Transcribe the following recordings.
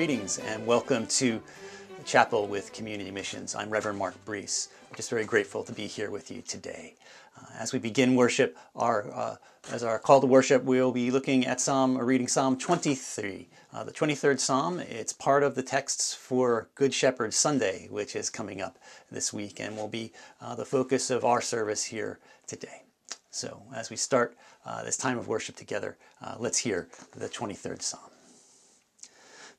Greetings and welcome to Chapel with Community Missions. I'm Reverend Mark Brees. I'm just very grateful to be here with you today. Uh, as we begin worship, our, uh, as our call to worship, we'll be looking at Psalm, or reading Psalm 23, uh, the 23rd Psalm. It's part of the texts for Good Shepherd Sunday, which is coming up this week and will be uh, the focus of our service here today. So, as we start uh, this time of worship together, uh, let's hear the 23rd Psalm.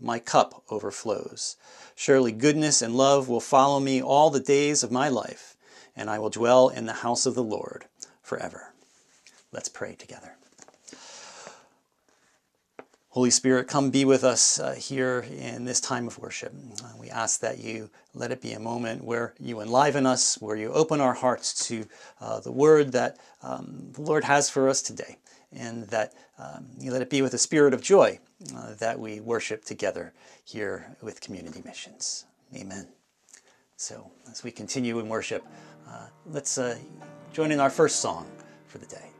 My cup overflows. Surely goodness and love will follow me all the days of my life, and I will dwell in the house of the Lord forever. Let's pray together. Holy Spirit, come be with us uh, here in this time of worship. Uh, we ask that you let it be a moment where you enliven us, where you open our hearts to uh, the word that um, the Lord has for us today, and that um, you let it be with a spirit of joy uh, that we worship together here with Community Missions. Amen. So, as we continue in worship, uh, let's uh, join in our first song for the day.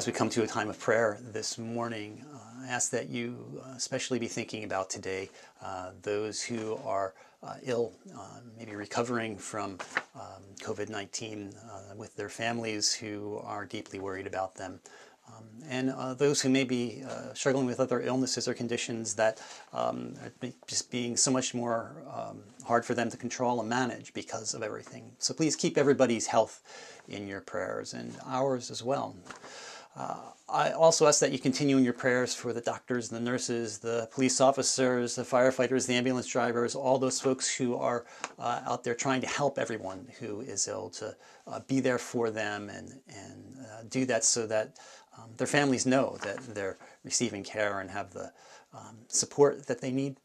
As we come to a time of prayer this morning, uh, I ask that you uh, especially be thinking about today uh, those who are uh, ill, uh, maybe recovering from um, COVID 19, uh, with their families who are deeply worried about them. Um, and those who may be struggling with other illnesses or conditions that um, are just being so much more um, hard for them to control and manage because of everything. So please keep everybody's health in your prayers and ours as well. Uh, I also ask that you continue in your prayers for the doctors, the nurses, the police officers, the firefighters, the ambulance drivers, all those folks who are uh, out there trying to help everyone who is ill to uh, be there for them and, and uh, do that so that um, their families know that they're receiving care and have the um, support that they need.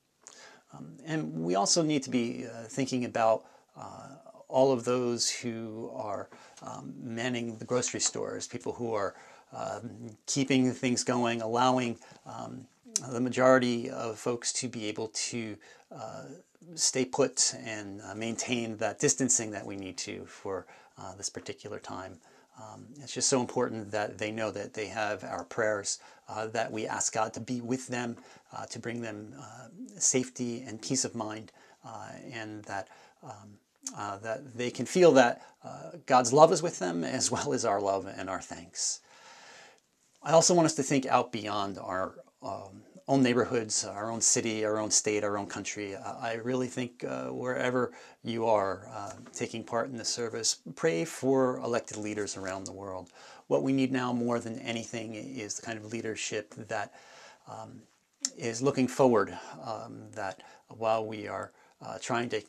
Um, and we also need to be uh, thinking about uh, all of those who are um, manning the grocery stores, people who are keeping things going, allowing um, the majority of folks to be able to uh, stay put and uh, maintain that distancing that we need to for uh, this particular time. Um, it's just so important that they know that they have our prayers, uh, that we ask God to be with them, uh, to bring them uh, safety and peace of mind, and that um, that they can feel that God's love is with them as well as our love and our thanks. I also want us to think out beyond our um, own neighborhoods, our own city, our own state, our own country. I really think uh, wherever you are uh, taking part in the service, pray for elected leaders around the world. What we need now more than anything is the kind of leadership that um, is looking forward, um, that while we are uh, trying to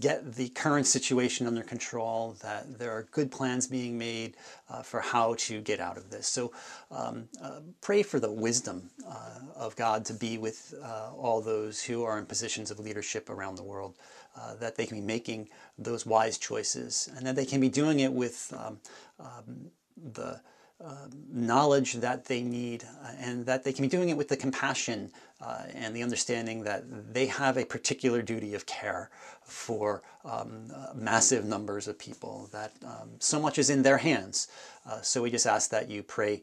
get the current situation under control, that there are good plans being made uh, for how to get out of this. So um, uh, pray for the wisdom uh, of God to be with uh, all those who are in positions of leadership around the world, uh, that they can be making those wise choices and that they can be doing it with um, um, the uh, knowledge that they need and that they can be doing it with the compassion uh, and the understanding that they have a particular duty of care for um, uh, massive numbers of people, that um, so much is in their hands. Uh, so we just ask that you pray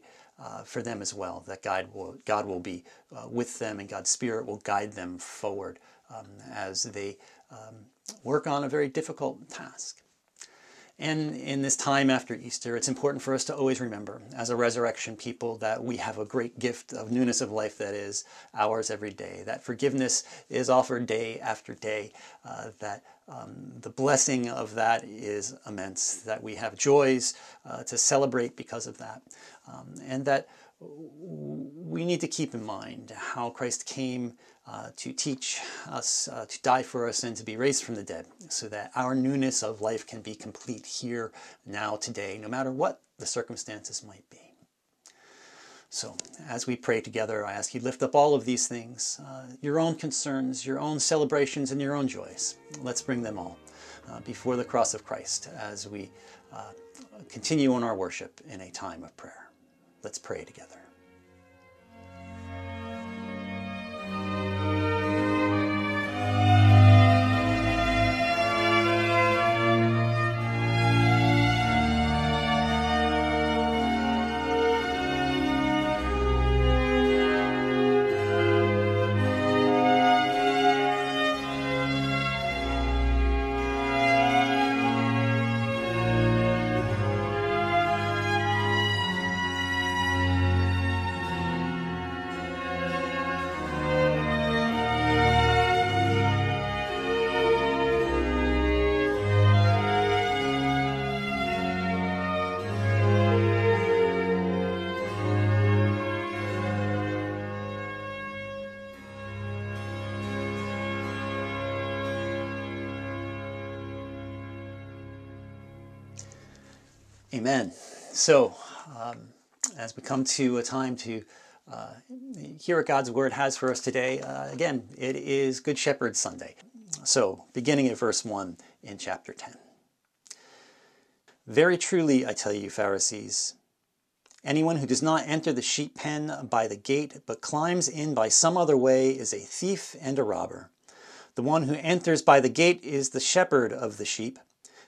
for them as well, that God will, God will be with them and God's Spirit will guide them forward um, as they um, work on a very difficult task. And in this time after Easter, it's important for us to always remember, as a resurrection people, that we have a great gift of newness of life that is ours every day. That forgiveness is offered day after day. Uh, that um, the blessing of that is immense. That we have joys uh, to celebrate because of that. Um, and that we need to keep in mind how Christ came uh, to teach us, uh, to die for us, and to be raised from the dead, so that our newness of life can be complete here, now, today, no matter what the circumstances might be. So, as we pray together, I ask you lift up all of these things, uh, your own concerns, your own celebrations, and your own joys. Let's bring them all uh, before the cross of Christ as we uh, continue on our worship in a time of prayer. Let's pray together. Amen. So, um, as we come to a time to uh, hear what God's Word has for us today, uh, again, it is Good Shepherd Sunday. So, beginning at verse 1 in chapter 10. Very truly, I tell you, Pharisees, anyone who does not enter the sheep pen by the gate, but climbs in by some other way, is a thief and a robber. The one who enters by the gate is the shepherd of the sheep.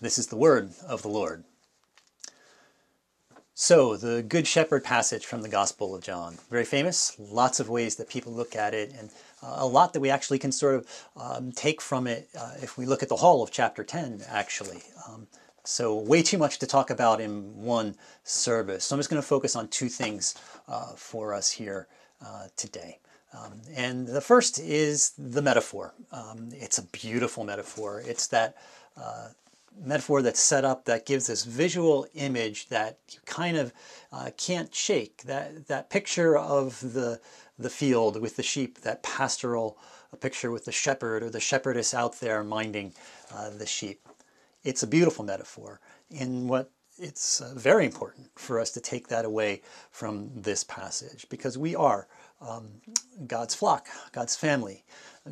This is the word of the Lord. So, the Good Shepherd passage from the Gospel of John. Very famous, lots of ways that people look at it, and uh, a lot that we actually can sort of um, take from it uh, if we look at the whole of chapter 10, actually. Um, so, way too much to talk about in one service. So, I'm just going to focus on two things uh, for us here uh, today. Um, and the first is the metaphor. Um, it's a beautiful metaphor. It's that uh, metaphor that's set up that gives this visual image that you kind of uh, can't shake. That that picture of the the field with the sheep, that pastoral picture with the shepherd or the shepherdess out there minding uh, the sheep. It's a beautiful metaphor. And what it's uh, very important for us to take that away from this passage because we are um, God's flock, God's family,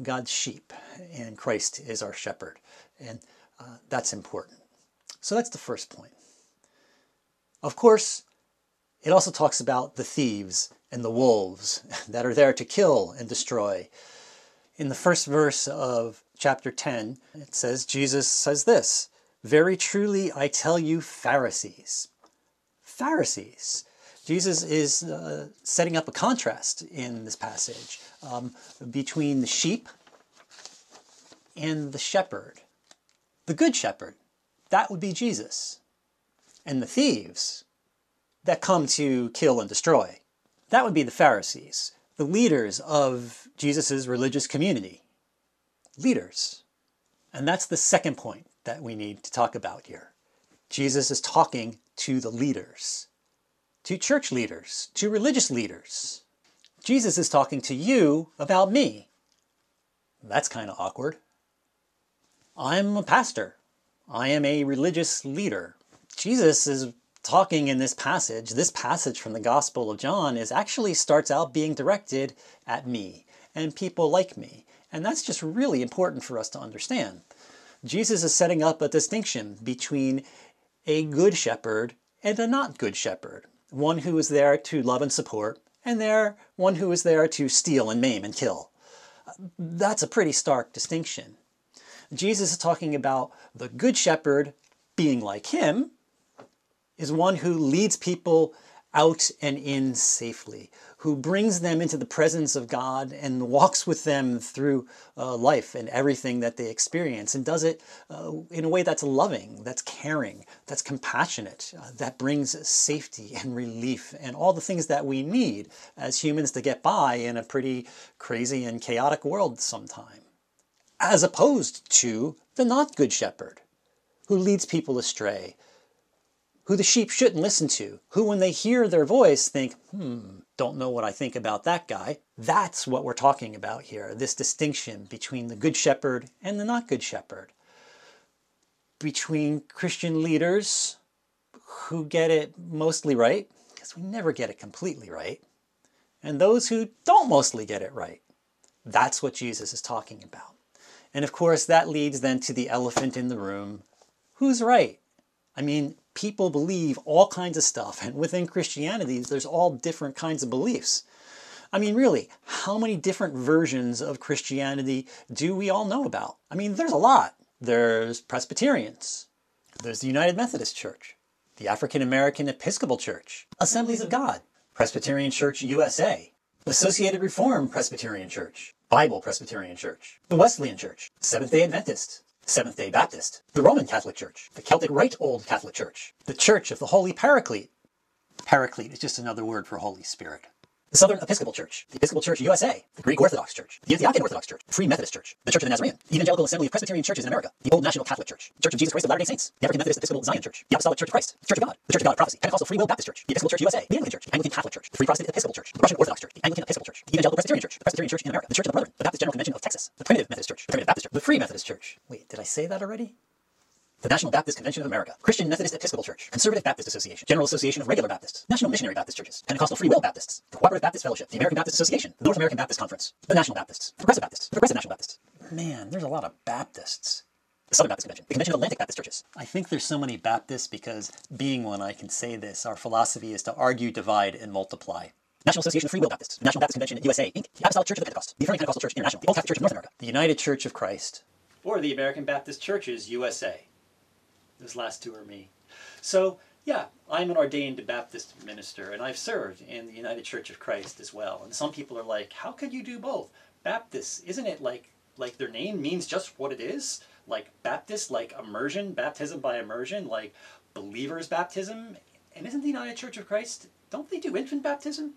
God's sheep, and Christ is our shepherd. And uh, that's important. So that's the first point. Of course, it also talks about the thieves and the wolves that are there to kill and destroy. In the first verse of chapter 10, it says, Jesus says this Very truly I tell you, Pharisees. Pharisees. Jesus is uh, setting up a contrast in this passage um, between the sheep and the shepherd. The good shepherd, that would be Jesus. And the thieves that come to kill and destroy, that would be the Pharisees, the leaders of Jesus' religious community. Leaders. And that's the second point that we need to talk about here. Jesus is talking to the leaders, to church leaders, to religious leaders. Jesus is talking to you about me. That's kind of awkward. I'm a pastor. I am a religious leader. Jesus is talking in this passage, this passage from the Gospel of John is actually starts out being directed at me and people like me. And that's just really important for us to understand. Jesus is setting up a distinction between a good shepherd and a not good shepherd. One who is there to love and support, and there one who is there to steal and maim and kill. That's a pretty stark distinction. Jesus is talking about the good shepherd being like him, is one who leads people out and in safely, who brings them into the presence of God and walks with them through uh, life and everything that they experience, and does it uh, in a way that's loving, that's caring, that's compassionate, uh, that brings safety and relief and all the things that we need as humans to get by in a pretty crazy and chaotic world sometime. As opposed to the not good shepherd, who leads people astray, who the sheep shouldn't listen to, who when they hear their voice think, hmm, don't know what I think about that guy. That's what we're talking about here, this distinction between the good shepherd and the not good shepherd. Between Christian leaders who get it mostly right, because we never get it completely right, and those who don't mostly get it right. That's what Jesus is talking about. And of course, that leads then to the elephant in the room. Who's right? I mean, people believe all kinds of stuff, and within Christianity, there's all different kinds of beliefs. I mean, really, how many different versions of Christianity do we all know about? I mean, there's a lot. There's Presbyterians, there's the United Methodist Church, the African American Episcopal Church, Assemblies of God, Presbyterian Church USA, Associated Reformed Presbyterian Church, Bible Presbyterian Church, the Wesleyan Church, Seventh day Adventist, Seventh day Baptist, the Roman Catholic Church, the Celtic Rite Old Catholic Church, the Church of the Holy Paraclete. Paraclete is just another word for Holy Spirit. The Southern Episcopal Church, the Episcopal Church USA, the Greek Orthodox Church, the Antiochian Orthodox Church, the Free Methodist Church, the Church of the Nazarene, the Evangelical Assembly of Presbyterian Churches in America, the Old National Catholic Church, the Church of Jesus Christ of Latter-day Saints, the African Methodist Episcopal Zion Church, the Apostolic Church of Christ, the Church of God, the Church of God of Prophecy, Pentecostal Free Will Baptist Church, the Episcopal Church USA, the Anglican Church, the Anglican Catholic Church, the Free Protestant Episcopal Church, the Russian Orthodox Church, the Anglican Episcopal Church, the Evangelical Presbyterian Church, the Presbyterian Church in America, the Church of the Brethren, the Baptist General Convention of Texas, the Primitive Methodist Church, the Primitive Baptist Church, the Free Methodist Church. Wait, did I say that already? The National Baptist Convention of America, Christian Methodist Episcopal Church, Conservative Baptist Association, General Association of Regular Baptists, National Missionary Baptist Churches, Pentecostal Free Will Baptists, the Cooperative Baptist Fellowship, the American Baptist Association, the North American Baptist Conference, the National Baptists, Progressive Baptists, the Progressive National Baptists. Man, there's a lot of Baptists. The Southern Baptist Convention, the Convention of Atlantic Baptist Churches. I think there's so many Baptists because, being one, I can say this. Our philosophy is to argue, divide, and multiply. National Association of Free Will Baptists, the National Baptist Convention USA, Inc., the Apostolic Church of the Pentecost, the Affirming Pentecostal Church International, the Old Catholic Church of North America, the United Church of Christ, or the American Baptist Churches USA. Those last two are me. So, yeah, I'm an ordained Baptist minister, and I've served in the United Church of Christ as well. And some people are like, how could you do both? Baptist, isn't it like like their name means just what it is? Like Baptist, like immersion, baptism by immersion, like believers' baptism. And isn't the United Church of Christ, don't they do infant baptism?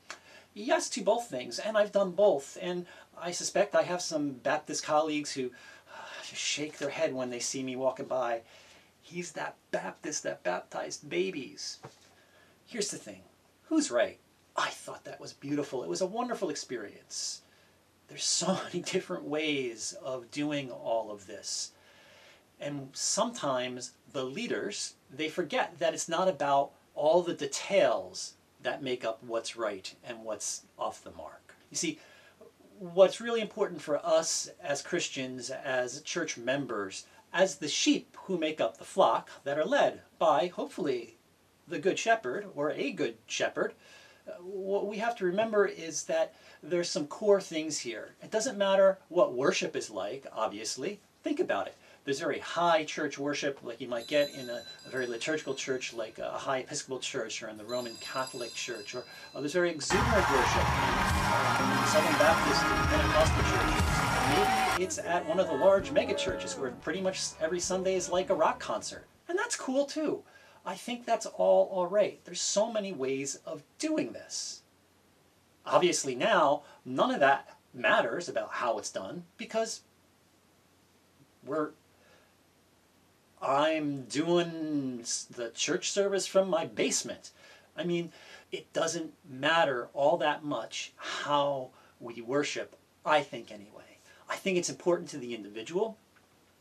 Yes to both things, and I've done both. And I suspect I have some Baptist colleagues who uh, just shake their head when they see me walking by. He's that Baptist that baptized babies. Here's the thing who's right? I thought that was beautiful. It was a wonderful experience. There's so many different ways of doing all of this. And sometimes the leaders, they forget that it's not about all the details that make up what's right and what's off the mark. You see, what's really important for us as Christians, as church members, as the sheep who make up the flock that are led by, hopefully, the Good Shepherd or a Good Shepherd, uh, what we have to remember is that there's some core things here. It doesn't matter what worship is like, obviously. Think about it. There's very high church worship, like you might get in a, a very liturgical church, like a high Episcopal church or in the Roman Catholic Church. Or there's very exuberant worship in Southern Baptist and Pentecostal churches. Maybe it's at one of the large mega churches where pretty much every Sunday is like a rock concert. And that's cool too. I think that's all all right. There's so many ways of doing this. Obviously now, none of that matters about how it's done because we're I'm doing the church service from my basement. I mean, it doesn't matter all that much how we worship, I think anyway. I think it's important to the individual.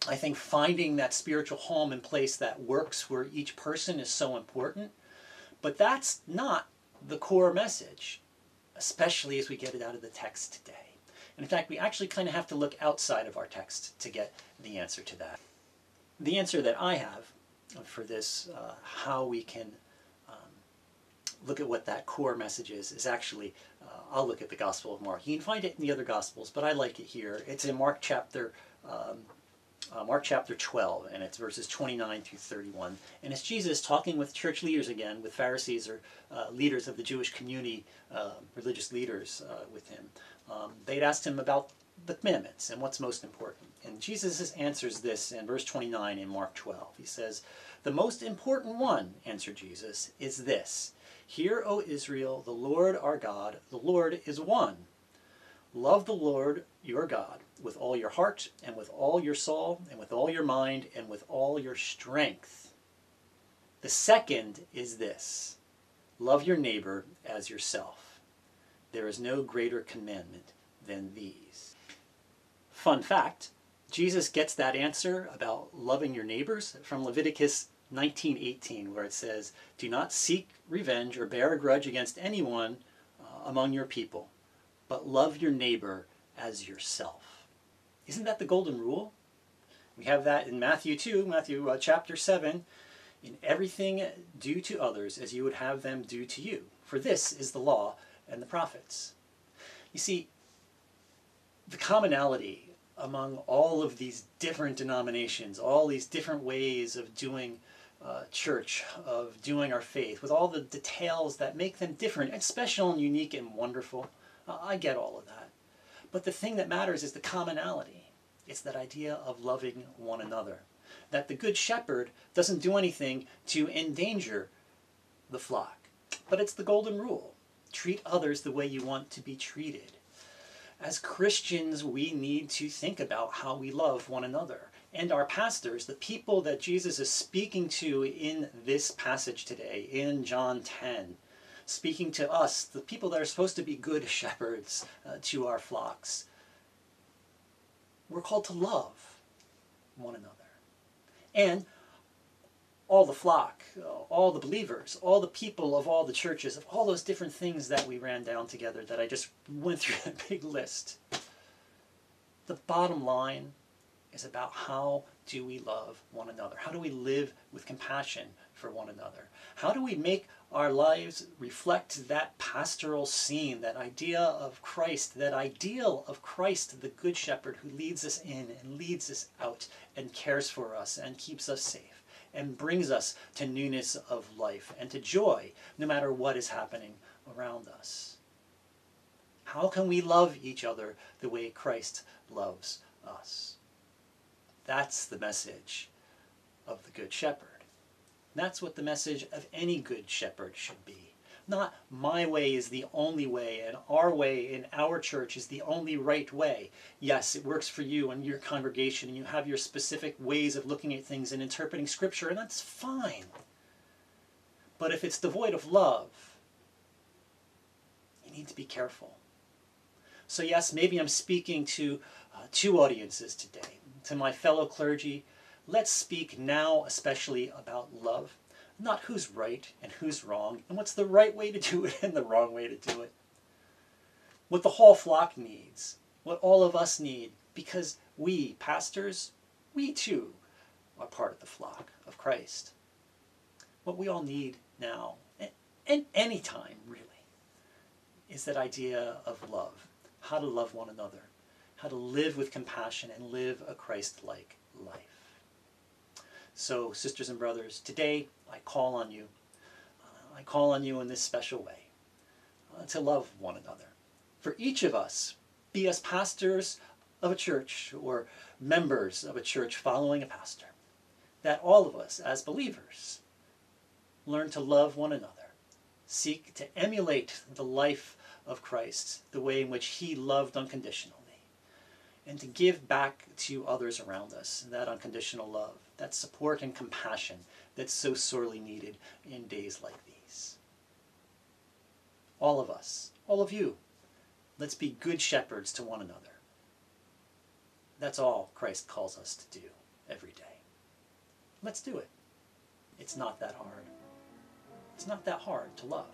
I think finding that spiritual home and place that works where each person is so important. But that's not the core message, especially as we get it out of the text today. And in fact, we actually kind of have to look outside of our text to get the answer to that the answer that I have for this, uh, how we can um, look at what that core message is, is actually, uh, I'll look at the Gospel of Mark. You can find it in the other Gospels, but I like it here. It's in Mark chapter, um, uh, Mark chapter 12, and it's verses 29 through 31. And it's Jesus talking with church leaders again, with Pharisees or uh, leaders of the Jewish community, uh, religious leaders uh, with him. Um, they'd asked him about the commandments and what's most important. And Jesus answers this in verse 29 in Mark 12. He says, The most important one, answered Jesus, is this Hear, O Israel, the Lord our God, the Lord is one. Love the Lord your God with all your heart, and with all your soul, and with all your mind, and with all your strength. The second is this love your neighbor as yourself. There is no greater commandment than these. Fun fact Jesus gets that answer about loving your neighbors from Leviticus 19:18 where it says, "Do not seek revenge or bear a grudge against anyone uh, among your people, but love your neighbor as yourself." Isn't that the golden rule? We have that in Matthew 2, Matthew uh, chapter 7, in everything do to others as you would have them do to you, for this is the law and the prophets. You see, the commonality among all of these different denominations, all these different ways of doing uh, church, of doing our faith, with all the details that make them different and special and unique and wonderful. Uh, I get all of that. But the thing that matters is the commonality. It's that idea of loving one another. That the Good Shepherd doesn't do anything to endanger the flock. But it's the golden rule. Treat others the way you want to be treated as Christians, we need to think about how we love one another. And our pastors, the people that Jesus is speaking to in this passage today, in John 10, speaking to us, the people that are supposed to be good shepherds uh, to our flocks, we're called to love one another. And all the flock, all the believers, all the people of all the churches, of all those different things that we ran down together that I just went through that big list. The bottom line is about how do we love one another? How do we live with compassion for one another? How do we make our lives reflect that pastoral scene, that idea of Christ, that ideal of Christ, the Good Shepherd who leads us in and leads us out and cares for us and keeps us safe? And brings us to newness of life and to joy no matter what is happening around us. How can we love each other the way Christ loves us? That's the message of the Good Shepherd. That's what the message of any Good Shepherd should be not my way is the only way and our way in our church is the only right way. Yes, it works for you and your congregation and you have your specific ways of looking at things and interpreting scripture and that's fine. But if it's devoid of love, you need to be careful. So, yes, maybe I'm speaking to uh, two audiences today. To my fellow clergy, let's speak now especially about love, not who's right and who's wrong, and what's the right way to do it and the wrong way to do it. What the whole flock needs, what all of us need, because we, pastors, we too are part of the flock of Christ. What we all need now, and any time really, is that idea of love, how to love one another, how to live with compassion and live a Christ-like life. So, sisters and brothers, today I call on you. Uh, I call on you in this special way uh, to love one another. For each of us, be as pastors of a church or members of a church following a pastor, that all of us as believers learn to love one another, seek to emulate the life of Christ, the way in which he loved unconditionally, and to give back to others around us, that unconditional love, that support and compassion that's so sorely needed in days like these. All of us, all of you, let's be good shepherds to one another. That's all Christ calls us to do every day. Let's do it. It's not that hard. It's not that hard to love.